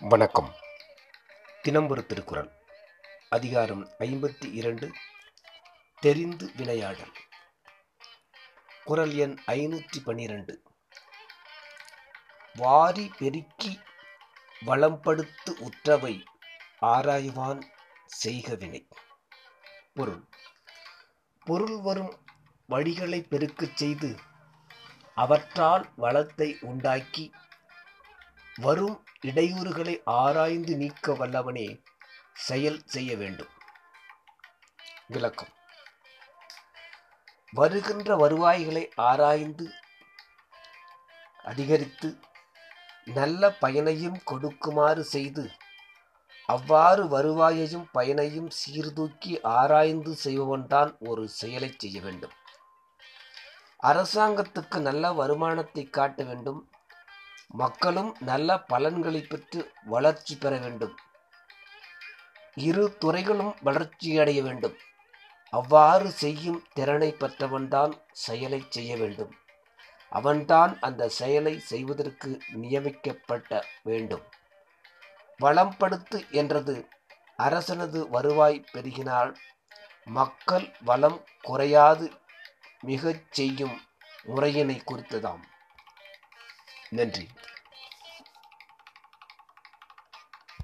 வணக்கம். தினம்பொரு திருக்குறள் அதிகாரம் ஐம்பத்தி இரண்டு தெரிந்து விளையாடல். குறள் எண் ஐநூற்றி பன்னிரண்டு வாரி பெருக்கி வளம்படுத்து உற்றவை ஆராய்வான் செய்கவினை. பொருள். பொருள் வரும் வழிகளை பெருக்கச் செய்து அவற்றால் வளத்தை உண்டாக்கி வரும் இடையூறுகளை ஆராய்ந்து நீக்க வல்லவனே செயல் செய்ய வேண்டும். விளக்கம். வருகின்ற வருவாய்களை ஆராய்ந்து அதிகரித்து நல்ல பயனையும் கொடுக்குமாறு செய்து அவ்வாறு வருவாயையும் பயனையும் சீர்தூக்கி ஆராய்ந்து செய்பவன்தான் ஒரு செயலை செய்ய வேண்டும். அரசாங்கத்துக்கு நல்ல வருமானத்தை காட்ட வேண்டும். மக்களும் நல்ல பலன்களை பெற்று வளர்ச்சி பெற வேண்டும். இரு துறைகளும் வளர்ச்சியடைய வேண்டும். அவ்வாறு செய்யும் திறனை பெற்றவன்தான் செயலை செய்ய வேண்டும். அவன்தான் அந்த செயலை செய்வதற்கு நியமிக்கப்பட்ட வேண்டும். வளம்படுத்து என்றது அரசனது வருவாய் பெருகினால் மக்கள் வளம் குறையாது மிகச் செய்யும் முறையினை குறித்ததாம். நன்றி.